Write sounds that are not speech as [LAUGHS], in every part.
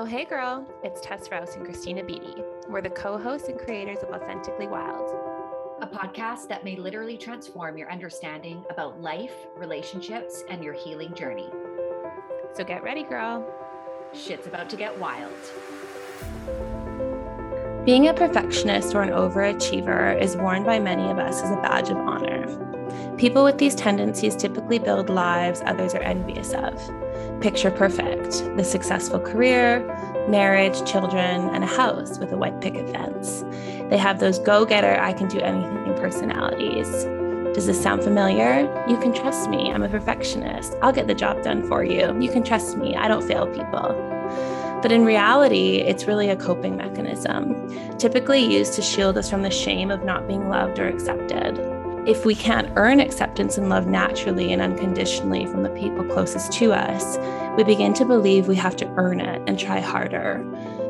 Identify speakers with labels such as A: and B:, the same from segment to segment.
A: Oh, hey, girl. It's Tess Rouse and Christina Beatty. We're the co hosts and creators of Authentically Wild,
B: a podcast that may literally transform your understanding about life, relationships, and your healing journey.
A: So get ready, girl.
B: Shit's about to get wild.
A: Being a perfectionist or an overachiever is worn by many of us as a badge of honor. People with these tendencies typically build lives others are envious of. Picture perfect the successful career, marriage, children, and a house with a white picket fence. They have those go getter, I can do anything personalities. Does this sound familiar? You can trust me. I'm a perfectionist. I'll get the job done for you. You can trust me. I don't fail people. But in reality, it's really a coping mechanism, typically used to shield us from the shame of not being loved or accepted. If we can't earn acceptance and love naturally and unconditionally from the people closest to us, we begin to believe we have to earn it and try harder.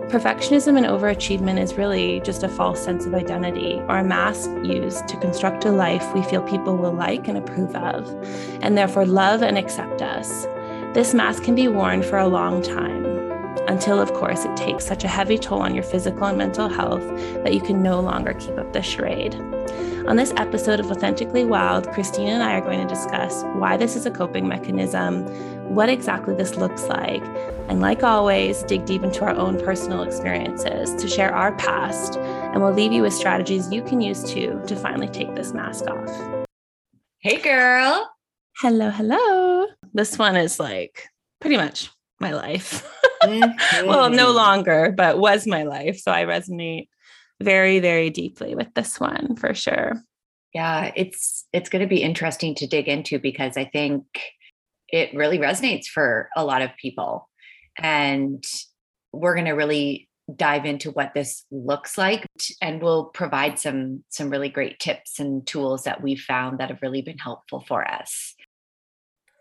A: Perfectionism and overachievement is really just a false sense of identity or a mask used to construct a life we feel people will like and approve of, and therefore love and accept us. This mask can be worn for a long time, until, of course, it takes such a heavy toll on your physical and mental health that you can no longer keep up the charade. On this episode of Authentically Wild, Christina and I are going to discuss why this is a coping mechanism, what exactly this looks like, and like always, dig deep into our own personal experiences to share our past. And we'll leave you with strategies you can use too to finally take this mask off.
B: Hey, girl.
A: Hello, hello. This one is like pretty much my life. Mm-hmm. [LAUGHS] well, no longer, but was my life. So I resonate very, very deeply with this one for sure.
B: Yeah, it's it's going to be interesting to dig into because I think it really resonates for a lot of people. And we're going to really dive into what this looks like and we'll provide some some really great tips and tools that we've found that have really been helpful for us.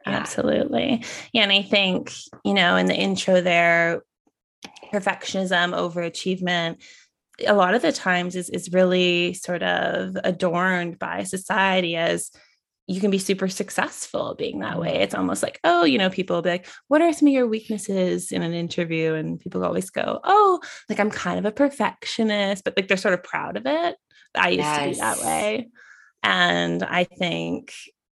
A: Absolutely. Yeah. And I think, you know, in the intro there, perfectionism, overachievement, a lot of the times is, is really sort of adorned by society as you can be super successful being that way. Mm-hmm. It's almost like, oh, you know, people be like, what are some of your weaknesses in an interview? And people always go, oh, like I'm kind of a perfectionist, but like they're sort of proud of it. I used yes. to be that way. And I think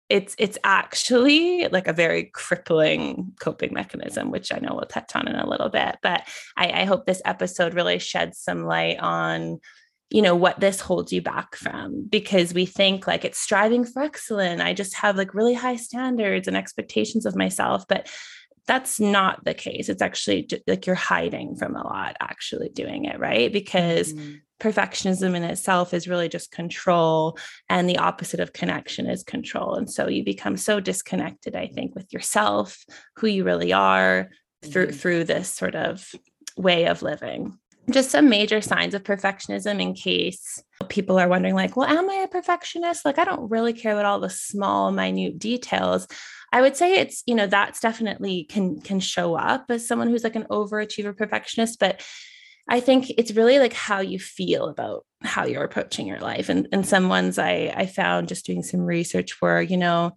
A: it's it's actually like a very crippling coping mechanism, which I know we'll touch on in a little bit. But I, I hope this episode really sheds some light on you know what this holds you back from because we think like it's striving for excellence. I just have like really high standards and expectations of myself but that's not the case. It's actually like you're hiding from a lot actually doing it right? Because mm-hmm perfectionism in itself is really just control and the opposite of connection is control. And so you become so disconnected i think with yourself who you really are through mm-hmm. through this sort of way of living. Just some major signs of perfectionism in case people are wondering like well am i a perfectionist? Like i don't really care about all the small minute details. I would say it's you know that's definitely can can show up as someone who's like an overachiever perfectionist but I think it's really like how you feel about how you're approaching your life. And, and some ones I, I found just doing some research were, you know,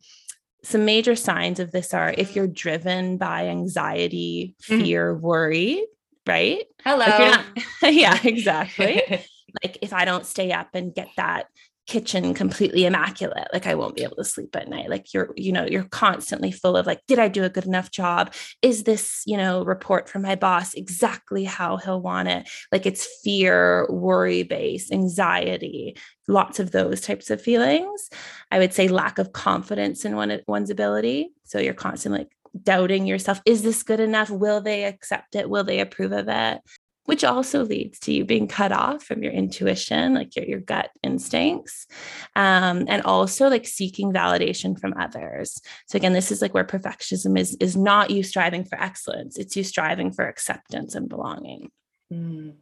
A: some major signs of this are if you're driven by anxiety, mm. fear, mm. worry, right?
B: Hello.
A: Like not, [LAUGHS] yeah, exactly. [LAUGHS] like if I don't stay up and get that kitchen completely immaculate. Like i won't be able to sleep at night. Like you're you know you're constantly full of like did i do a good enough job? Is this you know report from my boss exactly how he'll want it? Like it's fear worry based anxiety lots of those types of feelings. I would say lack of confidence in one, one's ability. So you're constantly like doubting yourself is this good enough? Will they accept it? Will they approve of it which also leads to you being cut off from your intuition, like your, your gut instincts, um, and also like seeking validation from others. So again, this is like where perfectionism is is not you striving for excellence; it's you striving for acceptance and belonging.
B: Mm.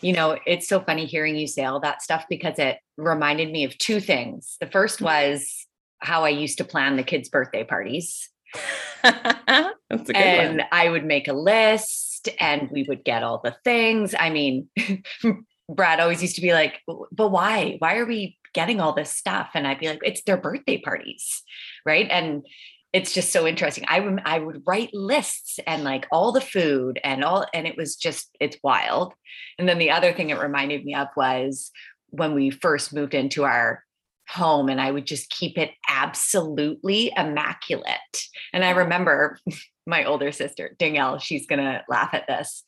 B: You know, it's so funny hearing you say all that stuff because it reminded me of two things. The first mm. was how I used to plan the kids' birthday parties. [LAUGHS] and one. I would make a list and we would get all the things. I mean, [LAUGHS] Brad always used to be like, but why? Why are we getting all this stuff? And I'd be like, it's their birthday parties. Right. And it's just so interesting. I rem- I would write lists and like all the food and all, and it was just it's wild. And then the other thing it reminded me of was when we first moved into our home, and I would just keep it absolutely immaculate. And I remember my older sister Danielle. She's gonna laugh at this.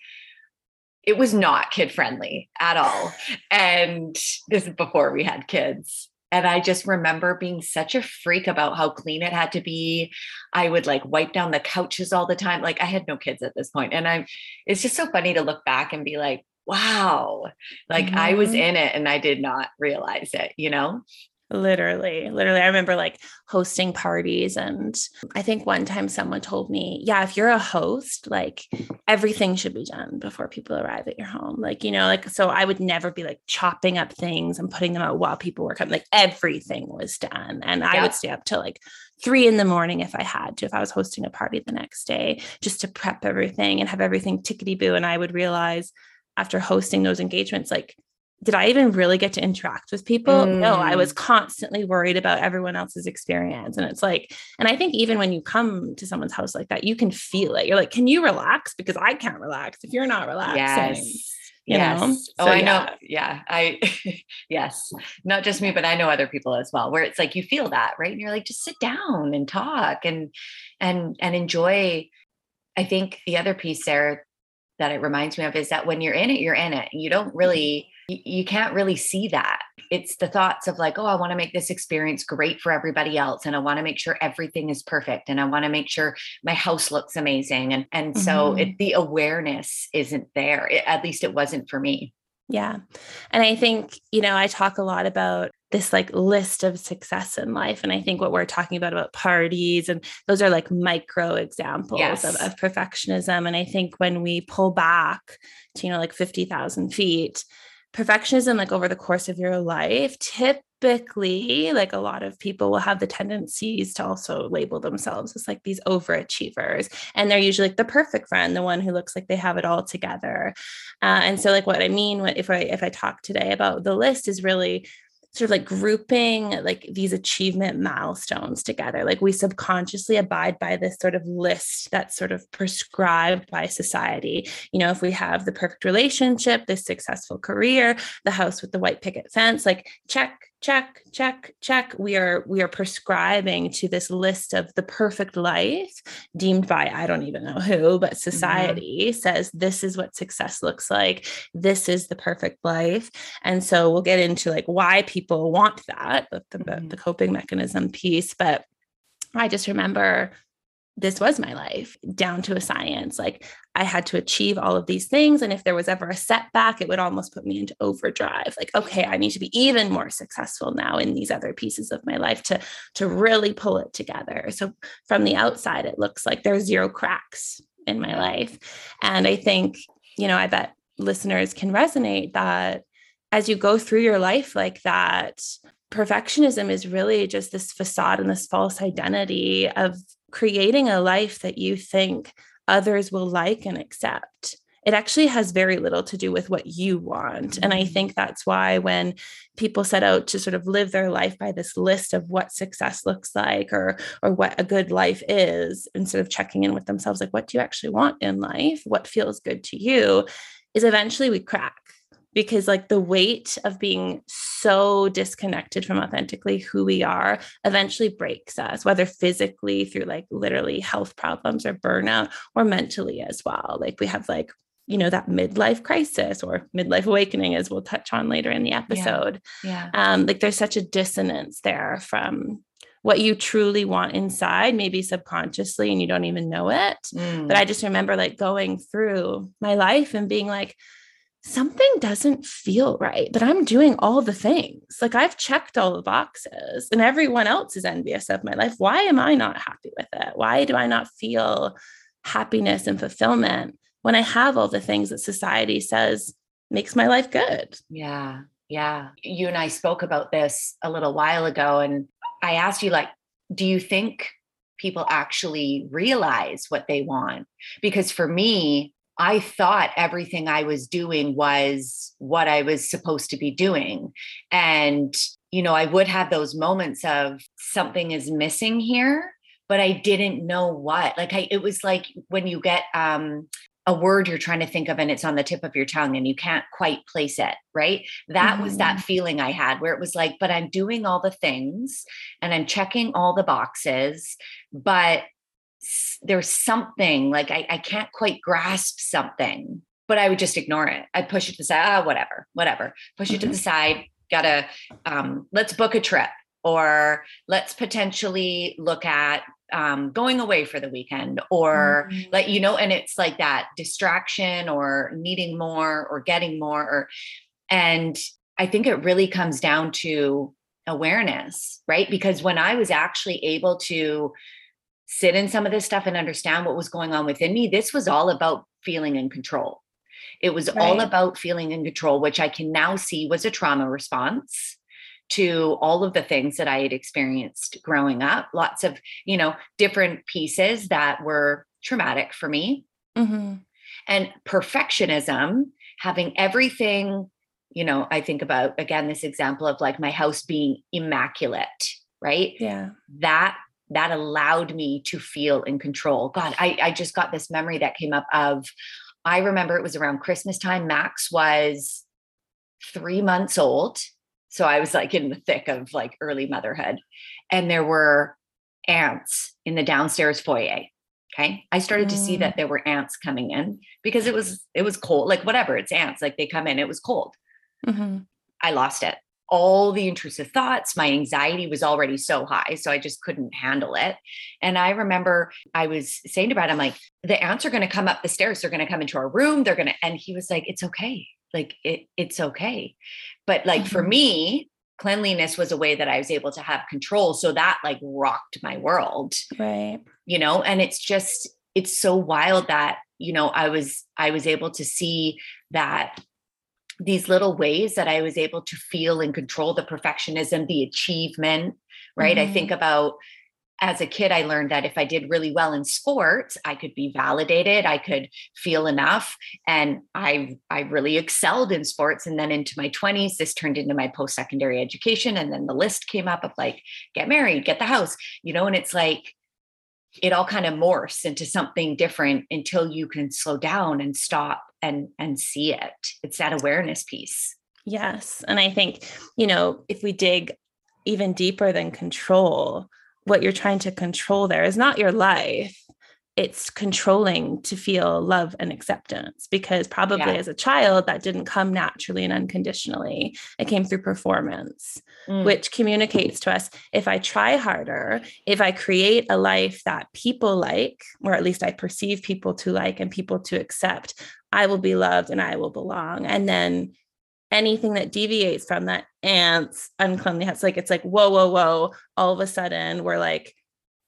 B: It was not kid friendly at all. And this is before we had kids and I just remember being such a freak about how clean it had to be. I would like wipe down the couches all the time. Like I had no kids at this point. And I'm, it's just so funny to look back and be like, wow, like mm-hmm. I was mm-hmm. in it and I did not realize it, you know?
A: Literally, literally. I remember like hosting parties. And I think one time someone told me, yeah, if you're a host, like everything should be done before people arrive at your home. Like, you know, like, so I would never be like chopping up things and putting them out while people were coming. Like everything was done. And yeah. I would stay up till like three in the morning if I had to, if I was hosting a party the next day, just to prep everything and have everything tickety boo. And I would realize after hosting those engagements, like, did I even really get to interact with people? Mm. No, I was mm. constantly worried about everyone else's experience. And it's like, and I think even when you come to someone's house like that, you can feel it. You're like, can you relax? Because I can't relax if you're not relaxing.
B: Yes. You yes. Know? Oh, so, I yeah. know. Yeah. I, [LAUGHS] yes. Not just me, but I know other people as well, where it's like you feel that, right? And you're like, just sit down and talk and, and, and enjoy. I think the other piece there that it reminds me of is that when you're in it, you're in it. And you don't really, you can't really see that. It's the thoughts of like, oh, I want to make this experience great for everybody else. And I want to make sure everything is perfect. And I want to make sure my house looks amazing. And, and so mm-hmm. it, the awareness isn't there. It, at least it wasn't for me.
A: Yeah. And I think, you know, I talk a lot about this like list of success in life. And I think what we're talking about about parties and those are like micro examples yes. of, of perfectionism. And I think when we pull back to, you know, like 50,000 feet, perfectionism like over the course of your life typically like a lot of people will have the tendencies to also label themselves as like these overachievers and they're usually like the perfect friend the one who looks like they have it all together. Uh, and so like what i mean what if i if i talk today about the list is really sort of like grouping like these achievement milestones together. Like we subconsciously abide by this sort of list that's sort of prescribed by society. You know, if we have the perfect relationship, the successful career, the house with the white picket fence, like check, check check check we are we are prescribing to this list of the perfect life deemed by i don't even know who but [LAUGHS] mm-hmm. society mm-hmm. says this is what success looks like this is the perfect life and so we'll get into like why people want that the, the, mm-hmm. the coping mechanism piece but i just remember this was my life down to a science. Like I had to achieve all of these things. And if there was ever a setback, it would almost put me into overdrive. Like, okay, I need to be even more successful now in these other pieces of my life to, to really pull it together. So from the outside, it looks like there's zero cracks in my life. And I think, you know, I bet listeners can resonate that as you go through your life like that, perfectionism is really just this facade and this false identity of creating a life that you think others will like and accept it actually has very little to do with what you want. And I mm-hmm. think that's why when people set out to sort of live their life by this list of what success looks like or or what a good life is, instead of checking in with themselves, like what do you actually want in life? What feels good to you? Is eventually we crack because like the weight of being so disconnected from authentically who we are eventually breaks us whether physically through like literally health problems or burnout or mentally as well like we have like you know that midlife crisis or midlife awakening as we'll touch on later in the episode
B: yeah,
A: yeah. um like there's such a dissonance there from what you truly want inside, maybe subconsciously, and you don't even know it. Mm. But I just remember like going through my life and being like, something doesn't feel right, but I'm doing all the things. Like I've checked all the boxes and everyone else is envious of my life. Why am I not happy with it? Why do I not feel happiness and fulfillment when I have all the things that society says makes my life good?
B: Yeah. Yeah. You and I spoke about this a little while ago and I asked you like do you think people actually realize what they want? Because for me, I thought everything I was doing was what I was supposed to be doing. And, you know, I would have those moments of something is missing here, but I didn't know what. Like I it was like when you get um a word you're trying to think of and it's on the tip of your tongue and you can't quite place it, right? That mm-hmm. was that mm-hmm. feeling I had where it was like, but I'm doing all the things and I'm checking all the boxes, but there's something like I, I can't quite grasp something, but I would just ignore it. I'd push it to the side, ah, whatever, whatever, push mm-hmm. it to the mm-hmm. side. Gotta, um, let's book a trip or let's potentially look at um, going away for the weekend or mm-hmm. like you know and it's like that distraction or needing more or getting more or and i think it really comes down to awareness right because when i was actually able to sit in some of this stuff and understand what was going on within me this was all about feeling in control it was right. all about feeling in control which i can now see was a trauma response to all of the things that I had experienced growing up, lots of, you know, different pieces that were traumatic for me. Mm-hmm. And perfectionism, having everything, you know, I think about again this example of like my house being immaculate, right?
A: Yeah.
B: That that allowed me to feel in control. God, I, I just got this memory that came up of I remember it was around Christmas time. Max was three months old so I was like in the thick of like early motherhood. And there were ants in the downstairs foyer. Okay. I started mm. to see that mm. there were ants coming in because it was it was cold. Like whatever, it's ants. Like they come in. It was cold. Mm-hmm. I lost it. All the intrusive thoughts, my anxiety was already so high. So I just couldn't handle it. And I remember I was saying to Brad, I'm like, the ants are going to come up the stairs. They're going to come into our room. They're going to, and he was like, it's okay like it it's okay but like mm-hmm. for me cleanliness was a way that i was able to have control so that like rocked my world
A: right
B: you know and it's just it's so wild that you know i was i was able to see that these little ways that i was able to feel and control the perfectionism the achievement right mm-hmm. i think mm-hmm. about as a kid, I learned that if I did really well in sports, I could be validated, I could feel enough. And I I really excelled in sports. And then into my 20s, this turned into my post-secondary education. And then the list came up of like, get married, get the house, you know, and it's like it all kind of morphs into something different until you can slow down and stop and and see it. It's that awareness piece.
A: Yes. And I think, you know, if we dig even deeper than control, what you're trying to control there is not your life it's controlling to feel love and acceptance because probably yeah. as a child that didn't come naturally and unconditionally it came through performance mm. which communicates to us if i try harder if i create a life that people like or at least i perceive people to like and people to accept i will be loved and i will belong and then anything that deviates from that ants uncleanliness like it's like whoa whoa whoa all of a sudden we're like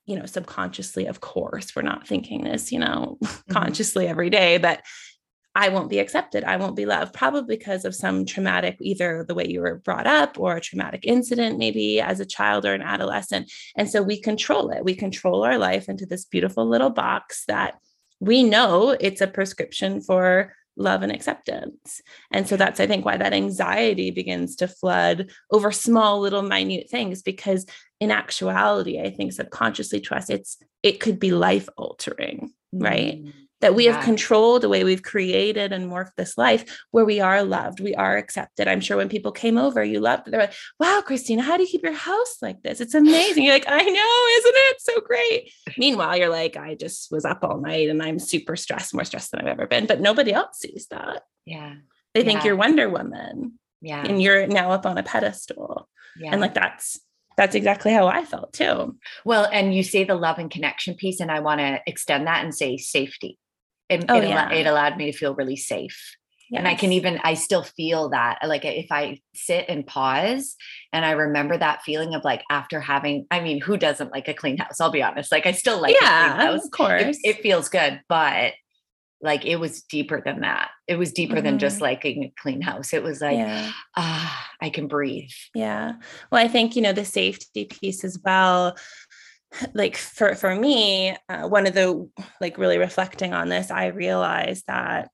A: you know subconsciously of course we're not thinking this you know [LAUGHS] mm-hmm. consciously every day but i won't be accepted i won't be loved probably because of some traumatic either the way you were brought up or a traumatic incident maybe as a child or an adolescent and so we control it we control our life into this beautiful little box that we know it's a prescription for love and acceptance. And so that's, I think, why that anxiety begins to flood over small, little, minute things, because in actuality, I think subconsciously to us, it's it could be life altering, right? Mm that we yeah. have controlled the way we've created and morphed this life where we are loved, we are accepted. I'm sure when people came over, you loved it. They're like, wow, Christina, how do you keep your house like this? It's amazing. You're like, I know, isn't it? So great. Meanwhile, you're like, I just was up all night and I'm super stressed, more stressed than I've ever been. But nobody else sees that.
B: Yeah.
A: They
B: yeah.
A: think you're Wonder Woman.
B: Yeah.
A: And you're now up on a pedestal. Yeah. And like that's that's exactly how I felt too.
B: Well, and you say the love and connection piece, and I want to extend that and say safety it, oh, it, yeah. it allowed me to feel really safe. Yes. And I can even, I still feel that. Like if I sit and pause and I remember that feeling of like after having, I mean, who doesn't like a clean house? I'll be honest. Like I still like
A: yeah, Of course.
B: It, it, feels good, but like it was deeper than that. It was deeper mm-hmm. than just mm-hmm. liking a clean house. It was like, yeah. ah, I can breathe.
A: Yeah. Well, I think, you know, the safety piece as well [SIGHS] like for for me uh, one of the like really reflecting on this i realized that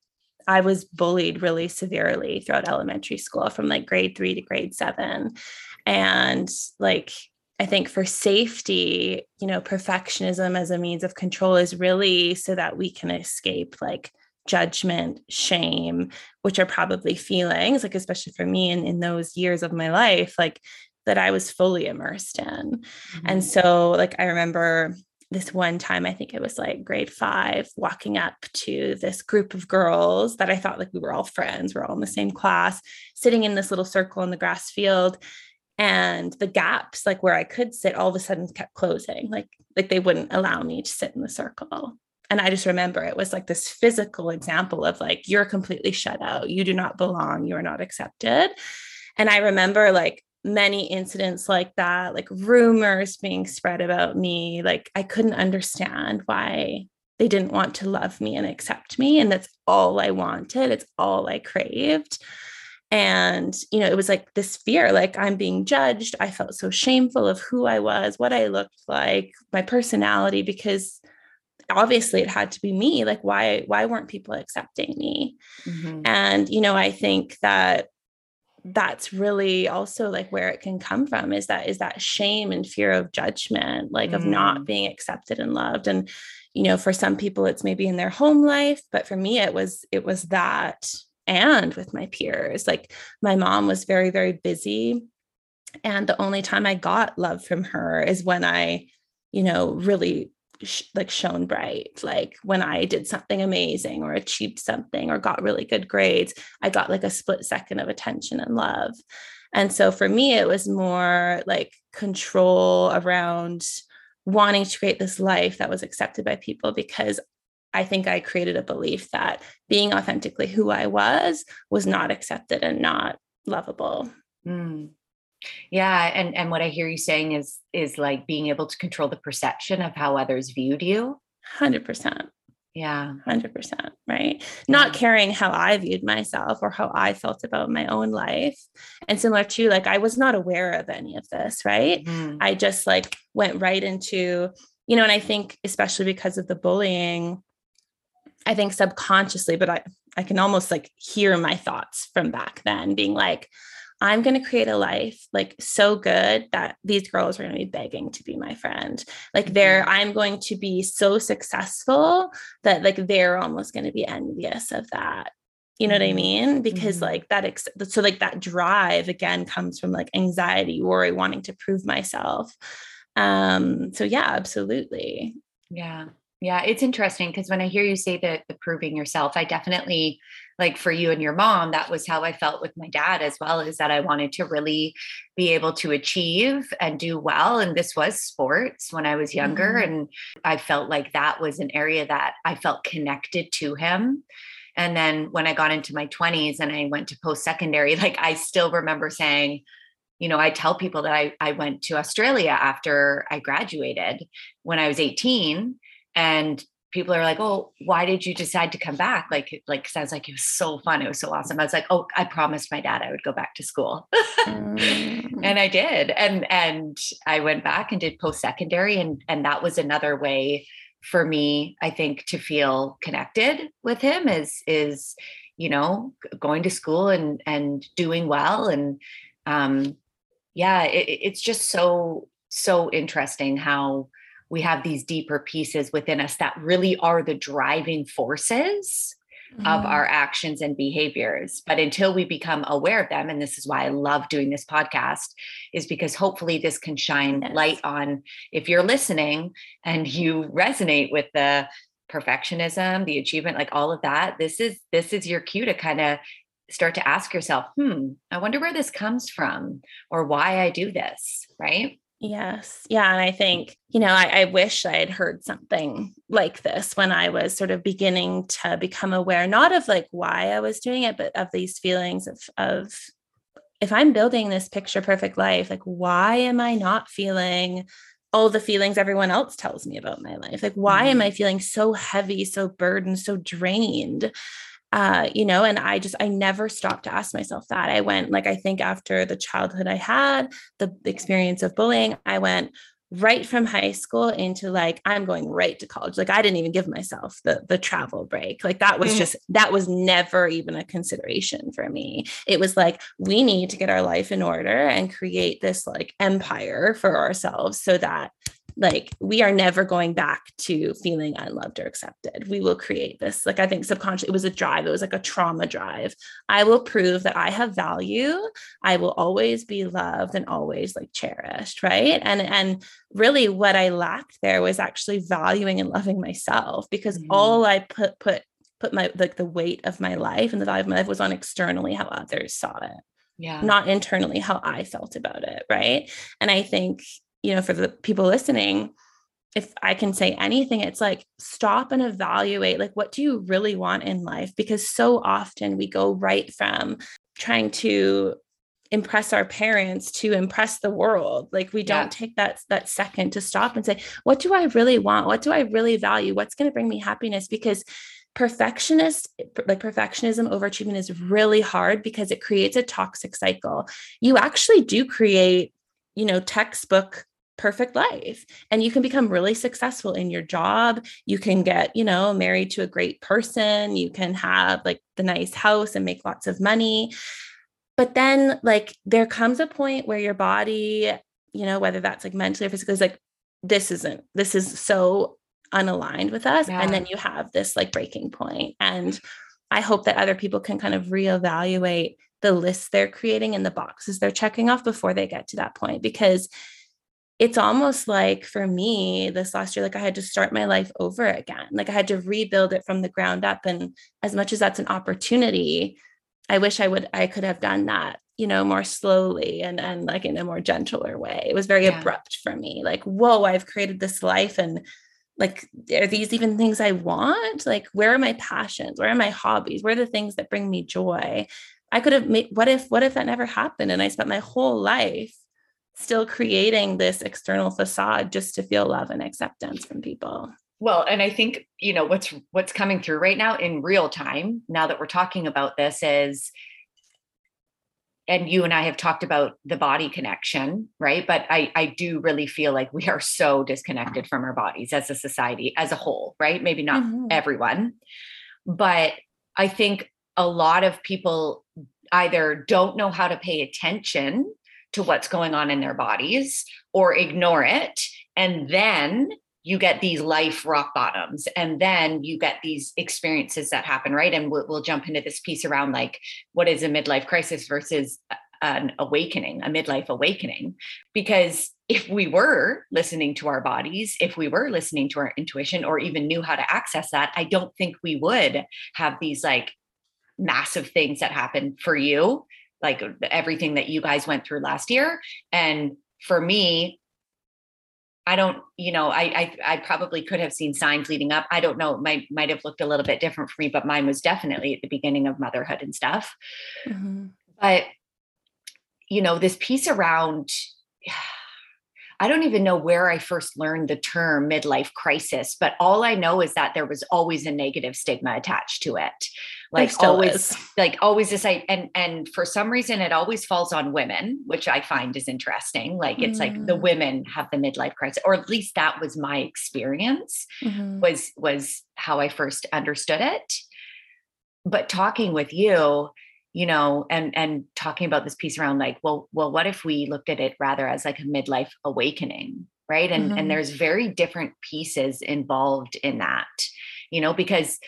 A: i was bullied really severely throughout elementary school from like grade 3 to grade 7 and like I think for safety, you know, perfectionism as a means of control is really so that we can escape like judgment, shame, which are probably feelings, like especially for me in, in those years of my life, like that I was fully immersed in. Mm-hmm. And so, like, I remember this one time, I think it was like grade five, walking up to this group of girls that I thought like we were all friends, we're all in the same class, sitting in this little circle in the grass field. And the gaps, like where I could sit, all of a sudden kept closing. Like, like they wouldn't allow me to sit in the circle. And I just remember it was like this physical example of like, you're completely shut out. You do not belong. You are not accepted. And I remember like many incidents like that, like rumors being spread about me. Like I couldn't understand why they didn't want to love me and accept me. And that's all I wanted. It's all I craved. And, you know, it was like this fear, like I'm being judged. I felt so shameful of who I was, what I looked like, my personality, because obviously it had to be me. Like, why, why weren't people accepting me? Mm-hmm. And, you know, I think that that's really also like where it can come from is that is that shame and fear of judgment like mm. of not mm. being accepted and loved and you know for some people it's maybe in their home life but for me it was it was that and with my peers. Like my mom was very very busy. And the only time i got love from her is when i you know really sh- like shone bright. Like when i did something amazing or achieved something or got really good grades i got like a split second of attention and love. And so for me it was more like control around wanting to create this life that was accepted by people because I think I created a belief that being authentically who I was was not accepted and not lovable. Mm.
B: Yeah, and and what I hear you saying is is like being able to control the perception of how others viewed you.
A: 100%.
B: Yeah.
A: 100%, right? Not caring how I viewed myself or how I felt about my own life. And similar to like I was not aware of any of this, right? Mm. I just like went right into, you know, and I think especially because of the bullying I think subconsciously, but I I can almost like hear my thoughts from back then being like I'm going to create a life like so good that these girls are going to be begging to be my friend. Like they're, mm-hmm. I'm going to be so successful that like they're almost going to be envious of that. You know what I mm-hmm. mean? Because mm-hmm. like that, ex- so like that drive again comes from like anxiety, worry, wanting to prove myself. Um, so yeah, absolutely.
B: Yeah. Yeah, it's interesting because when I hear you say that the proving yourself, I definitely like for you and your mom, that was how I felt with my dad as well, is that I wanted to really be able to achieve and do well. And this was sports when I was younger. Mm-hmm. And I felt like that was an area that I felt connected to him. And then when I got into my 20s and I went to post secondary, [LAUGHS] like I still remember saying, you know, I tell people that I, I went to Australia after I graduated when I was 18 and people are like oh why did you decide to come back? Like like sounds like it was so fun. It was so awesome. I was like oh i promised my dad i would go back to school. [LAUGHS] Mm. and i did and and i went back and did post secondary and and that was another way for me i think to feel connected with him is is you know going to school and and doing well and um yeah it, it's just so so interesting how we have these deeper pieces within us that really are the driving forces mm-hmm. of our actions and behaviors. But until we become aware of them, and this is why I love doing this podcast, is because hopefully this can shine yes. light on if you're listening and you resonate with the perfectionism, the achievement, like all of that. This is this is your cue to kind of start to ask yourself, hmm, I wonder where this comes from or why I do this, right?
A: Yes. Yeah. And I think, you know, I, I, wish I had heard something like this when I was sort of beginning to become aware, not of like why I was doing it, but of these feelings of, of if I'm building this picture perfect life, like why am I not feeling all the feelings everyone else tells me about my life? Like, why mm-hmm. am I feeling so heavy, so burdened, so drained? Uh, you know, and I just, I never stopped to ask myself that. I went, like, I think after the childhood I had, the experience of bullying, I went, right from high school into like I'm going right to college. Like I didn't even give myself the the travel break. Like that was mm. just that was never even a consideration for me. It was like we need to get our life in order and create this like empire for ourselves so that like we are never going back to feeling unloved or accepted. We will create this like i think subconsciously it was a drive it was like a trauma drive. I will prove that i have value. I will always be loved and always like cherished right? And and really what i lacked there was actually valuing and loving myself because mm-hmm. all i put put put my like the weight of my life and the value of my life was on externally how others saw it
B: yeah.
A: not internally how i felt about it right? And i think you know, for the people listening, if I can say anything, it's like stop and evaluate like, what do you really want in life? Because so often we go right from trying to impress our parents to impress the world. Like we don't yeah. take that that second to stop and say what do i really want? What do i really value? What's going to bring me happiness? Because perfectionist like perfectionism overachievement is really hard because it creates a toxic cycle. You actually do create you know textbook perfect life and you can become really successful in your job you can get you know married to a great person you can have like the nice house and make lots of money but then like there comes a point where your body you know whether that's like mentally or physically is like this isn't this is so unaligned with us yeah. and then you have this like breaking point. and i hope that other people can kind of reevaluate the lists they're creating and the boxes they're checking off before they get to that point because it's almost like for me this last year like i had to start my life over again. Like i had to rebuild it from the ground up and as much as that's an opportunity i wish i would i could have done that you know more slowly and and like in a more gentler way. It was very yeah. abrupt for me like whoa i've created this life and like are these even things i want? Like where are my passions? Where are my hobbies? Where are the things that bring me joy? I could have made what if what if that never happened and i spent my whole life still creating this external facade just to feel love and acceptance from people
B: well and i think you know what's what's coming through right now in real time now that we're talking about this is and you and I have talked about the body connection, right? But I, I do really feel like we are so disconnected from our bodies as a society as a whole, right? Maybe not mm-hmm. everyone, but I think a lot of people either don't know how to pay attention to what's going on in their bodies or ignore it. And then you get these life rock bottoms and then you get these experiences that happen right? And we'll, we'll, jump into this piece around like what is a midlife crisis versus an awakening a midlife awakening? Because if we were listening to our bodies if we were listening to our intuition or even knew how to access that i don't think we would have these like massive things that happen for you like everything that you guys went through last year. And for me, I don't, you know, I, I, I probably could have seen signs leading up. I don't know. It might might have looked a little bit different for me, but mine was definitely at the beginning of motherhood and stuff. Mm-hmm. But you know, this piece around I don't even know where I first learned the term midlife crisis, but all I know is that there was always a negative stigma attached to it like always is. like always this I and and for some reason it always falls on women which i find is interesting like it's mm. like the mm. women have the midlife crisis or at least that was my experience mm-hmm. was was how i first understood it but talking with you you know and and talking about this piece around like well well what if we looked at it rather as like a midlife awakening right and mm-hmm. and there's very different pieces involved in that you know because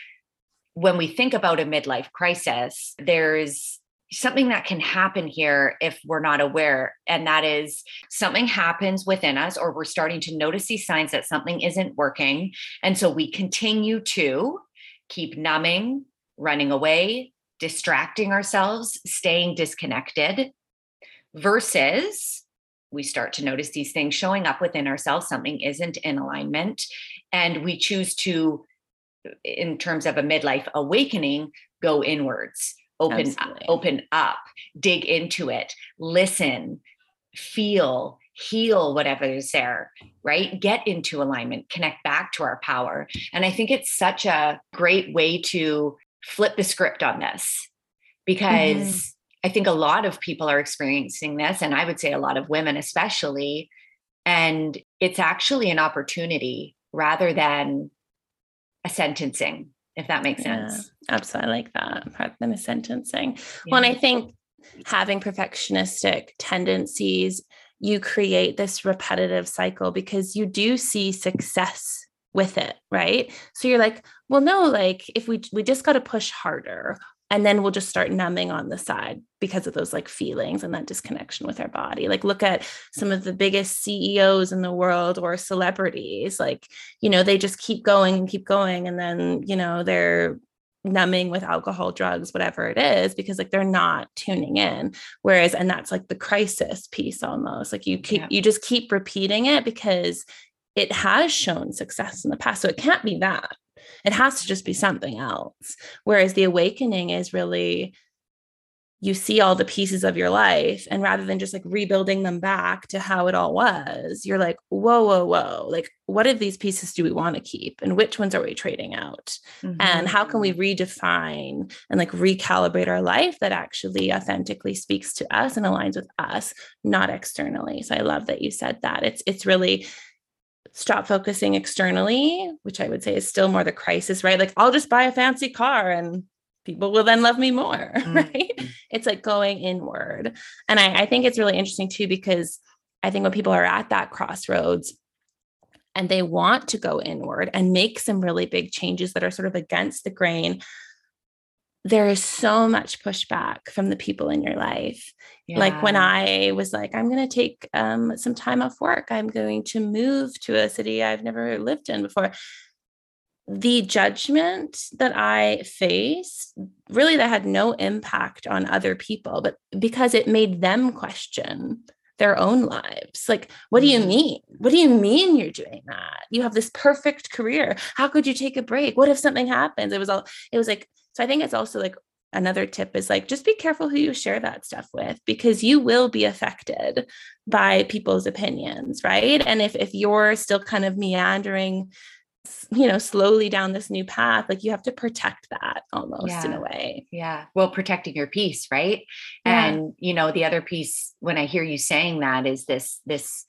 B: when we think about a midlife crisis, there's something that can happen here if we're not aware. And that is something happens within us, or we're starting to notice these signs that something isn't working. And so we continue to keep numbing, running away, distracting ourselves, staying disconnected, versus we start to notice these things showing up within ourselves. Something isn't in alignment. And we choose to in terms of a midlife awakening go inwards open open up dig into it listen feel heal whatever is there right get into alignment connect back to our power and i think it's such a great way to flip the script on this because mm-hmm. i think a lot of people are experiencing this and i would say a lot of women especially and it's actually an opportunity rather than a sentencing, if that makes yeah, sense.
A: Absolutely. I like that rather than a sentencing. Yeah. Well, and I think having perfectionistic tendencies, you create this repetitive cycle because you do see success with it, right? So you're like, well, no, like if we we just got to push harder and then we'll just start numbing on the side because of those like feelings and that disconnection with our body like look at some of the biggest ceos in the world or celebrities like you know they just keep going and keep going and then you know they're numbing with alcohol drugs whatever it is because like they're not tuning in whereas and that's like the crisis piece almost like you keep yeah. you just keep repeating it because it has shown success in the past so it can't be that it has to just be something else. Whereas the awakening is really you see all the pieces of your life and rather than just like rebuilding them back to how it all was you're like whoa whoa whoa like what of these pieces do we want to keep and which ones are we trading out mm-hmm. and how can we mm-hmm. redefine and like recalibrate our life that actually authentically speaks to us and aligns with us not externally so i love that you said that it's it's really stop focusing externally, which I would say is still more the crisis, right? Like I'll just buy a fancy car and people will then love me more, [LAUGHS] mm-hmm. right? It's like going inward. And I, I think it's really interesting too, because I think when people are at that crossroads, and they want to go inward and make some really big changes that are sort of against the grain there is so much pushback from the people in your life. Yeah. Like when I was like, I'm going to take um, some time off work, I'm going to move to a city I've never lived in before. The judgment that I faced really that had no impact on other people, but because it made them question their own lives. Like, what do you mm-hmm. mean? What do you mean you're doing that? You have this perfect career. How could you take a break? What if something happens? It was all, it was like, so I think it's also like another tip is like just be careful who you share that stuff with because you will be affected by people's opinions, right? And if if you're still kind of meandering you know slowly down this new path like you have to protect that almost
B: yeah.
A: in a way
B: yeah well protecting your peace right yeah. and you know the other piece when i hear you saying that is this this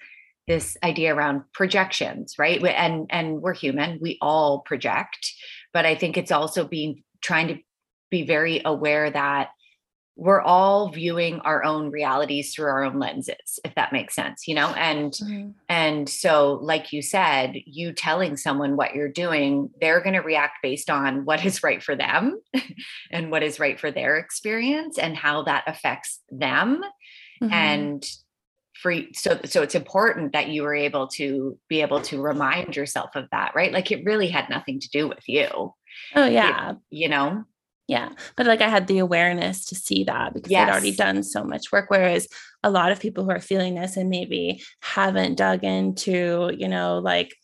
B: this idea around projections right and and we're human we all project but i think it's also being trying to be very aware that we're all viewing our own realities through our own lenses if that makes sense you know and mm-hmm. and so like you said you telling someone what you're doing they're going to react based on what is right for them [LAUGHS] and what is right for their experience and how that affects them mm-hmm. and free so so it's important that you were able to be able to remind yourself of that right like it really had nothing to do with you
A: oh yeah
B: it, you know
A: yeah. But like I had the awareness to see that because yes. I'd already done so much work. Whereas a lot of people who are feeling this and maybe haven't dug into, you know, like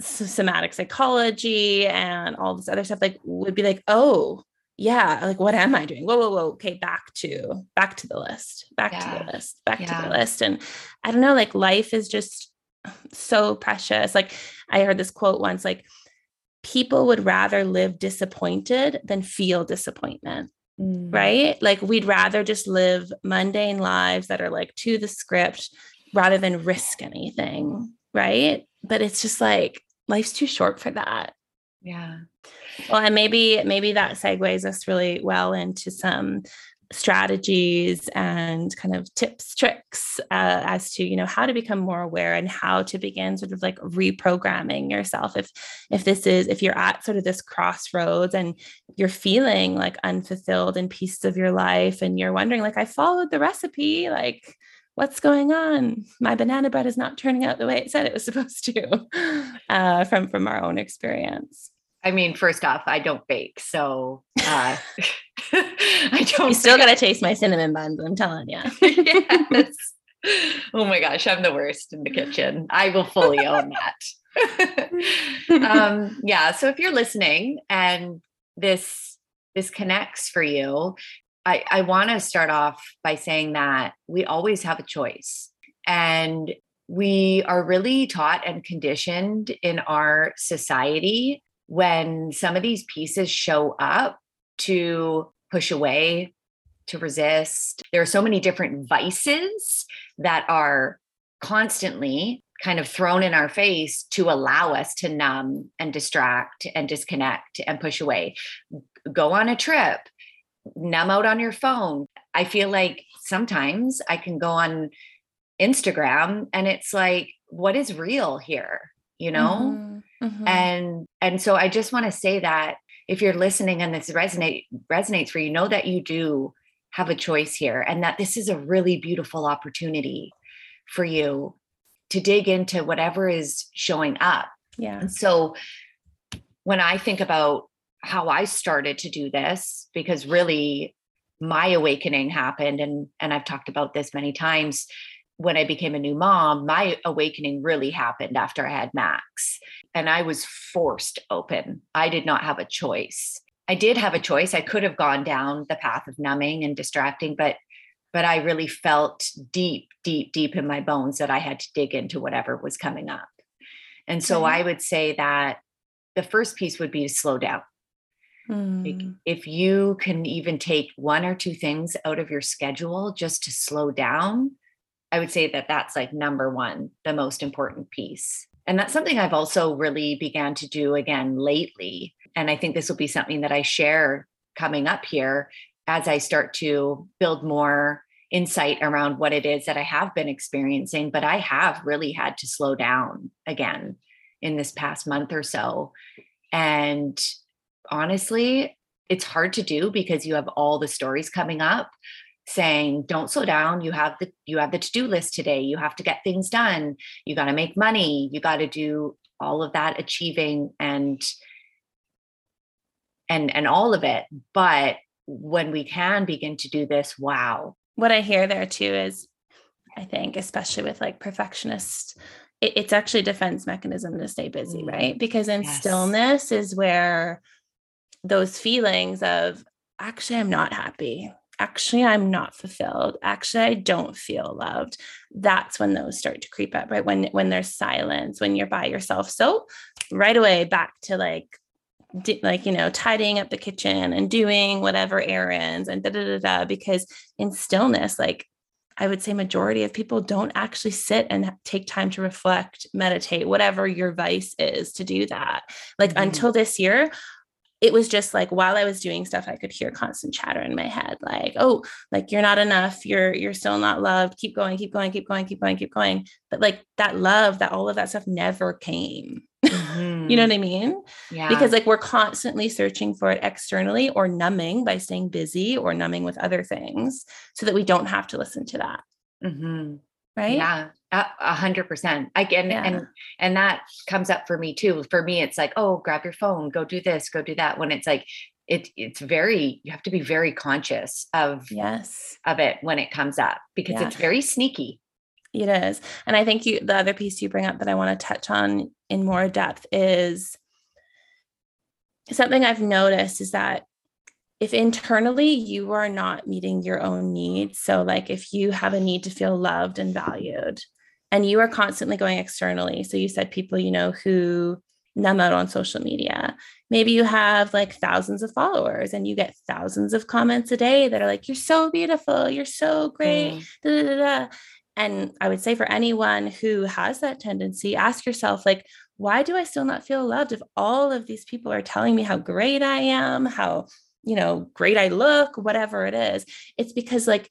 A: somatic psychology and all this other stuff, like would be like, oh, yeah, like what am I doing? Whoa, whoa, whoa. Okay, back to back to the list, back yeah. to the list, back yeah. to the list. And I don't know, like life is just so precious. Like I heard this quote once, like people would rather live disappointed than feel disappointment. Mm. Right. Like we'd rather just live mundane lives that are like to the script rather than risk anything. Right. But it's just like life's too short for that.
B: Yeah.
A: Well, and maybe, maybe that segues us really well into some strategies and kind of tips tricks uh, as to you know how to become more aware and how to begin sort of like reprogramming yourself if if this is if you're at sort of this crossroads and you're feeling like unfulfilled in pieces of your life and you're wondering like i followed the recipe like what's going on my banana bread is not turning out the way it said it was [LAUGHS] supposed to uh, from from our own experience
B: I mean, first off, I don't bake, so uh, [LAUGHS]
A: I don't. You still got to taste my cinnamon buns. I'm telling you. [LAUGHS] yes.
B: Oh my gosh, I'm the worst in the kitchen. I will fully own that. um, yeah. So if you're listening and this this connects for you, I, I want to start off by saying that we always have a choice. And we are really taught and conditioned in our society when some of these pieces show up to push away, to resist. There are so many different vices that are constantly kind of thrown in our face to allow us to numb and distract and disconnect and push away. Go on a trip, numb out on your phone. I feel like sometimes I can go on Instagram and it's like, what is real here? You know? Mm-hmm. Mm-hmm. And and so I just want to say that if you're listening and this resonate resonates for you, know that you do have a choice here and that this is a really beautiful opportunity for you to dig into whatever is showing up.
A: Yeah.
B: And so when I think about how I started to do this, because really my awakening happened, and and I've talked about this many times. When I became a new mom, my awakening really happened after I had Max, and I was forced open. I did not have a choice. I did have a choice. I could have gone down the path of numbing and distracting, but but I really felt deep, deep, deep in my bones that I had to dig into whatever was coming up. And so mm-hmm. I would say that the first piece would be to slow down. Mm. If you can even take one or two things out of your schedule just to slow down, I would say that that's like number one, the most important piece. And that's something I've also really began to do again lately. And I think this will be something that I share coming up here as I start to build more insight around what it is that I have been experiencing, but I have really had to slow down again in this past month or so. And honestly, it's hard to do because you have all the stories coming up saying don't slow down you have the you have the to-do list today you have to get things done you got to make money you got to do all of that achieving and and and all of it but when we can begin to do this, wow.
A: What I hear there too is, I think, especially with like perfectionists, it, it's actually a defense mechanism to stay busy, mm. right? Because in yes. stillness is where those feelings of actually, I'm not happy. Actually, I'm not fulfilled. Actually, I don't feel loved. That's when those start to creep up, right? When when there's silence, when you're by yourself. So right away back to like like you know tidying up the kitchen and doing whatever errands and da da da da because in stillness like i would say majority of people don't actually sit and take time to reflect meditate whatever your vice is to do that like mm-hmm. until this year it was just like while I was doing stuff, I could hear constant chatter in my head, like, oh, like you're not enough, you're you're still not loved. Keep going, keep going, keep going, keep going, keep going. But like that love, that all of that stuff never came. Mm-hmm. [LAUGHS] you know what I mean? Yeah. Because like we're constantly searching for it externally or numbing by staying busy or numbing with other things so that we don't have to listen to that. Mm-hmm. Right.
B: Yeah. A hundred percent. I can, yeah. and, and that comes up for me too. For me, it's like, oh, grab your phone, go do this, go do that. When it's like, it, it's very, you have to be very conscious of,
A: yes,
B: of it when it comes up because yeah. it's very sneaky.
A: It is. And I think you, the other piece you bring up that I want to touch on in more depth is something I've noticed is that if internally you are not meeting your own needs, so like if you have a need to feel loved and valued, and you are constantly going externally, so you said people you know who numb out on social media. Maybe you have like thousands of followers and you get thousands of comments a day that are like, You're so beautiful, you're so great. Mm. Da, da, da, and I would say for anyone who has that tendency, ask yourself, like, why do I still not feel loved if all of these people are telling me how great I am, how, you know, great I look, whatever it is? It's because, like,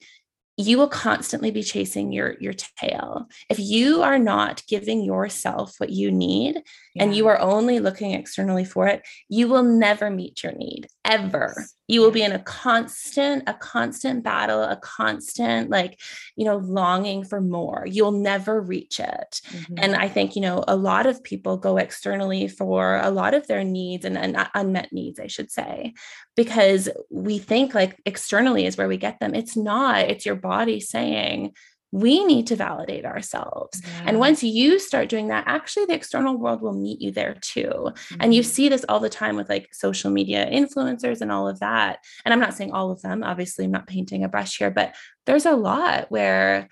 A: you will constantly be chasing your your tail if you are not giving yourself what you need yeah. and you are only looking externally for it you will never meet your need ever. You will be in a constant a constant battle a constant like you know longing for more. You'll never reach it. Mm-hmm. and i think you know a lot of people go externally for a lot of their needs and, and unmet needs i should say because we think like externally is where we get them. It's not. It's your body saying we need to validate ourselves. Yeah. And once you start doing that, actually the external world will meet you there too. Mm-hmm. And you mm-hmm. see this all the time with like social media influencers and all of that. And I'm not saying all of them, obviously, I'm not painting a brush here, but there's a lot where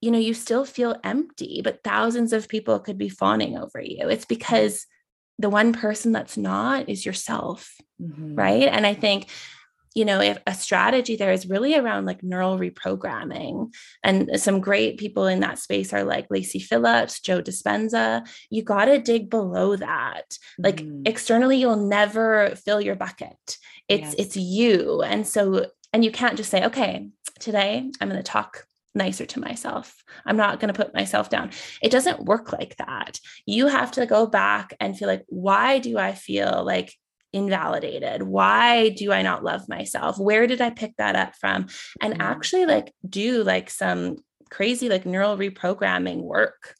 A: you know you still feel empty but thousands of people could be fawning over you it's because the one person that's not is yourself mm-hmm. right and i think you know, if a strategy there is really around like neural reprogramming. And some great people in that space are like Lacy Phillips, Joe Dispenza. You got to dig below that. Like mm. externally, you'll never fill your bucket. It's yes. it's you. And so, and you can't just say, okay, today I'm going to talk nicer to myself. I'm not going to put myself down. It doesn't work like that. You have to go back and feel like, why do I feel like invalidated? Why do I not love myself? Where did I pick that up from? And mm-hmm. actually, like, do like some crazy, like neural reprogramming work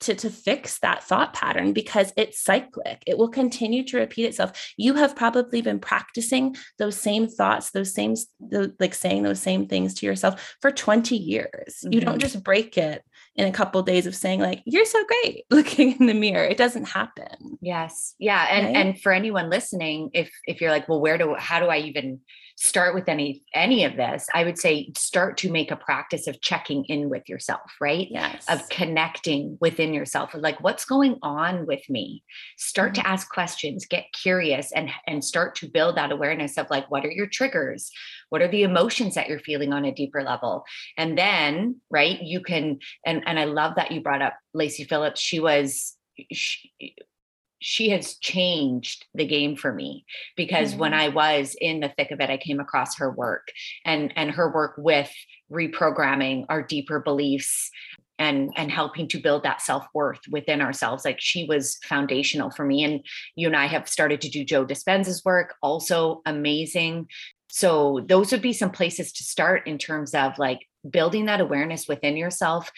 A: to, to fix that thought pattern because it's cyclic. It will continue to repeat itself. You have probably been practicing those same thoughts, those same, those, like saying those same things to yourself for 20 years. Mm-hmm. You don't mm-hmm. just break it in a couple of days of saying like you're so great [LAUGHS] looking in the mirror. It doesn't happen.
B: Yes. Yeah and right? and for anyone listening if if you're like well where do how do i even start with any any of this i would say start to make a practice of checking in with yourself right?
A: Yes.
B: of connecting within yourself like what's going on with me? Start mm-hmm. to ask questions get curious and and start to build that awareness of like what are your triggers? What are the emotions that you're feeling on a deeper level? And then right you can and and i love that you brought up lacy phillips. She was she, she has changed the game for me because mm-hmm. when I was in the thick of it, I came across her work and and her work with reprogramming our deeper beliefs and and helping to build that self-worth within ourselves like she was foundational for me and you and I have started to do Joe Dispenza's work also amazing so those would be some places to start in terms of like building that awareness within yourself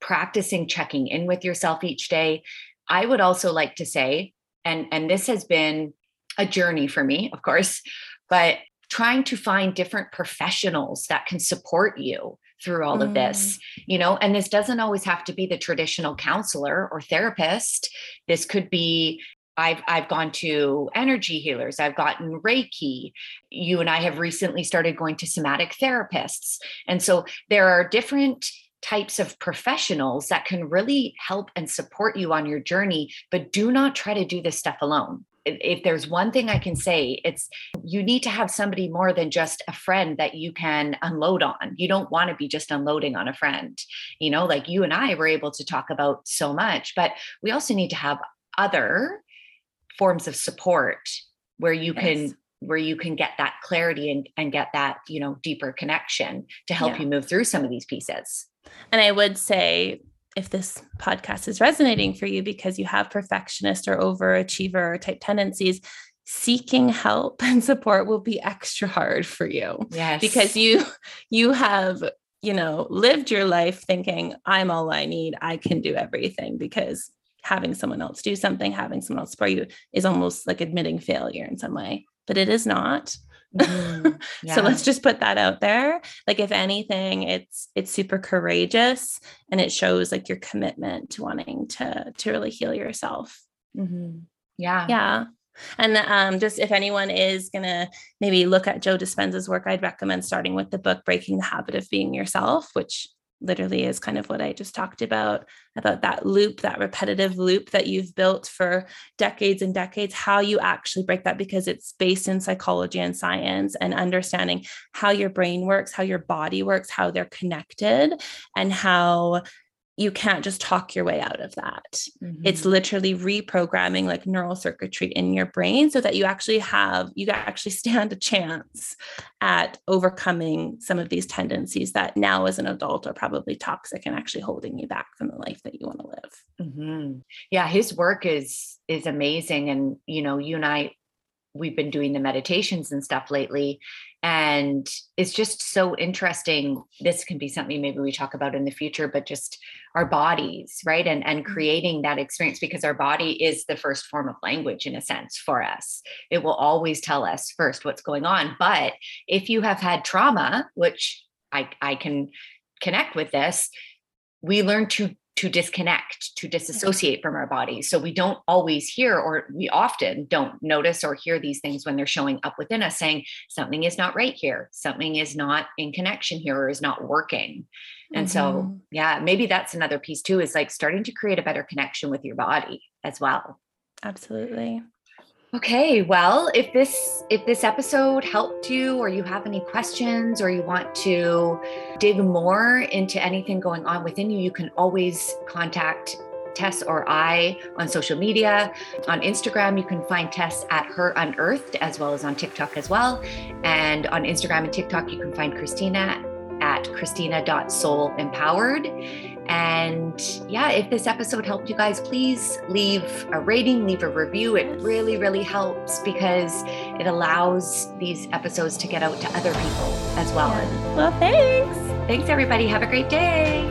B: practicing checking in with yourself each day I would also like to say, and, and this has been a journey for me, of course, but trying to find different professionals that can support you through all of this, mm. you know, and this doesn't always have to be the traditional counselor or therapist. This could be I've I've gone to energy healers, I've gotten Reiki. You and I have recently started going to somatic therapists. And so there are different types of professionals that can really help and support you on your journey, but do not try to do this stuff alone. If there's one thing I can say, it's you need to have somebody more than just a friend that you can unload on. You don't want to be just unloading on a friend. You know, like you and I were able to talk about so much, but we also need to have other forms of support where you yes. can where you can get that clarity and, and get that you know deeper connection to help yeah. you move through some of these pieces
A: and I would say, if this podcast is resonating for you because you have perfectionist or overachiever type tendencies, seeking help [LAUGHS] and support will be extra hard for you.
B: Yes.
A: Because you you have, you know, lived your life thinking I'm all I need, I can do everything because having someone else do something, having someone else support you is almost like admitting failure in some way. But it is not. Mm-hmm. Yeah. [LAUGHS] so let's just put that out there. Like if anything, it's it's super courageous and it shows like your commitment to wanting to to really heal yourself.
B: Mm-hmm. Yeah.
A: Yeah. And um, just if anyone is going to maybe look at Joe Dispenza's work, I'd recommend starting with the book Breaking the Habit of Being Yourself, which literally is kind of what I just talked about about that loop, that repetitive loop that you've built for decades and decades, how you actually break that because it's based in psychology and science and understanding how your brain works, how your body works, how they're connected, and how you can't just talk your way out of that. Mm-hmm. It's literally reprogramming like neural circuitry in your brain so that you actually have, you actually stand a chance at overcoming some of these tendencies that now as an adult are probably toxic and actually holding you back from the life that you want to live.
B: Mm-hmm. Yeah, his work is is amazing. And you know, you and I we've been doing the meditations and stuff lately and it's just so interesting. This can be something maybe we talk about in the future but just our bodies right? And and mm-hmm. creating that experience because our body is the first form of language in a sense for us. It will always tell us first what's going on. But if you have had trauma which i i can connect with this we learn to to disconnect, to disassociate from our bodies. So we don't always hear, or we often don't notice or hear these things when they're showing up within us saying something is not right here, something is not in connection here, or is not working. And mm-hmm. so, yeah, maybe that's another piece too is like starting to create a better connection with your body as well.
A: Absolutely.
B: Okay, well, if this if this episode helped you or you have any questions or you want to dig more into anything going on within you, you can always contact Tess or I on social media. On Instagram, you can find Tess at Her Unearthed as well as on TikTok as well. And on Instagram and TikTok, you can find Christina at christina.soulempowered. And yeah, if this episode helped you guys, please leave a rating, leave a review. It really, really helps because it allows these episodes to get out to other people as well.
A: Yeah. Well, thanks.
B: Thanks, everybody. Have a great day.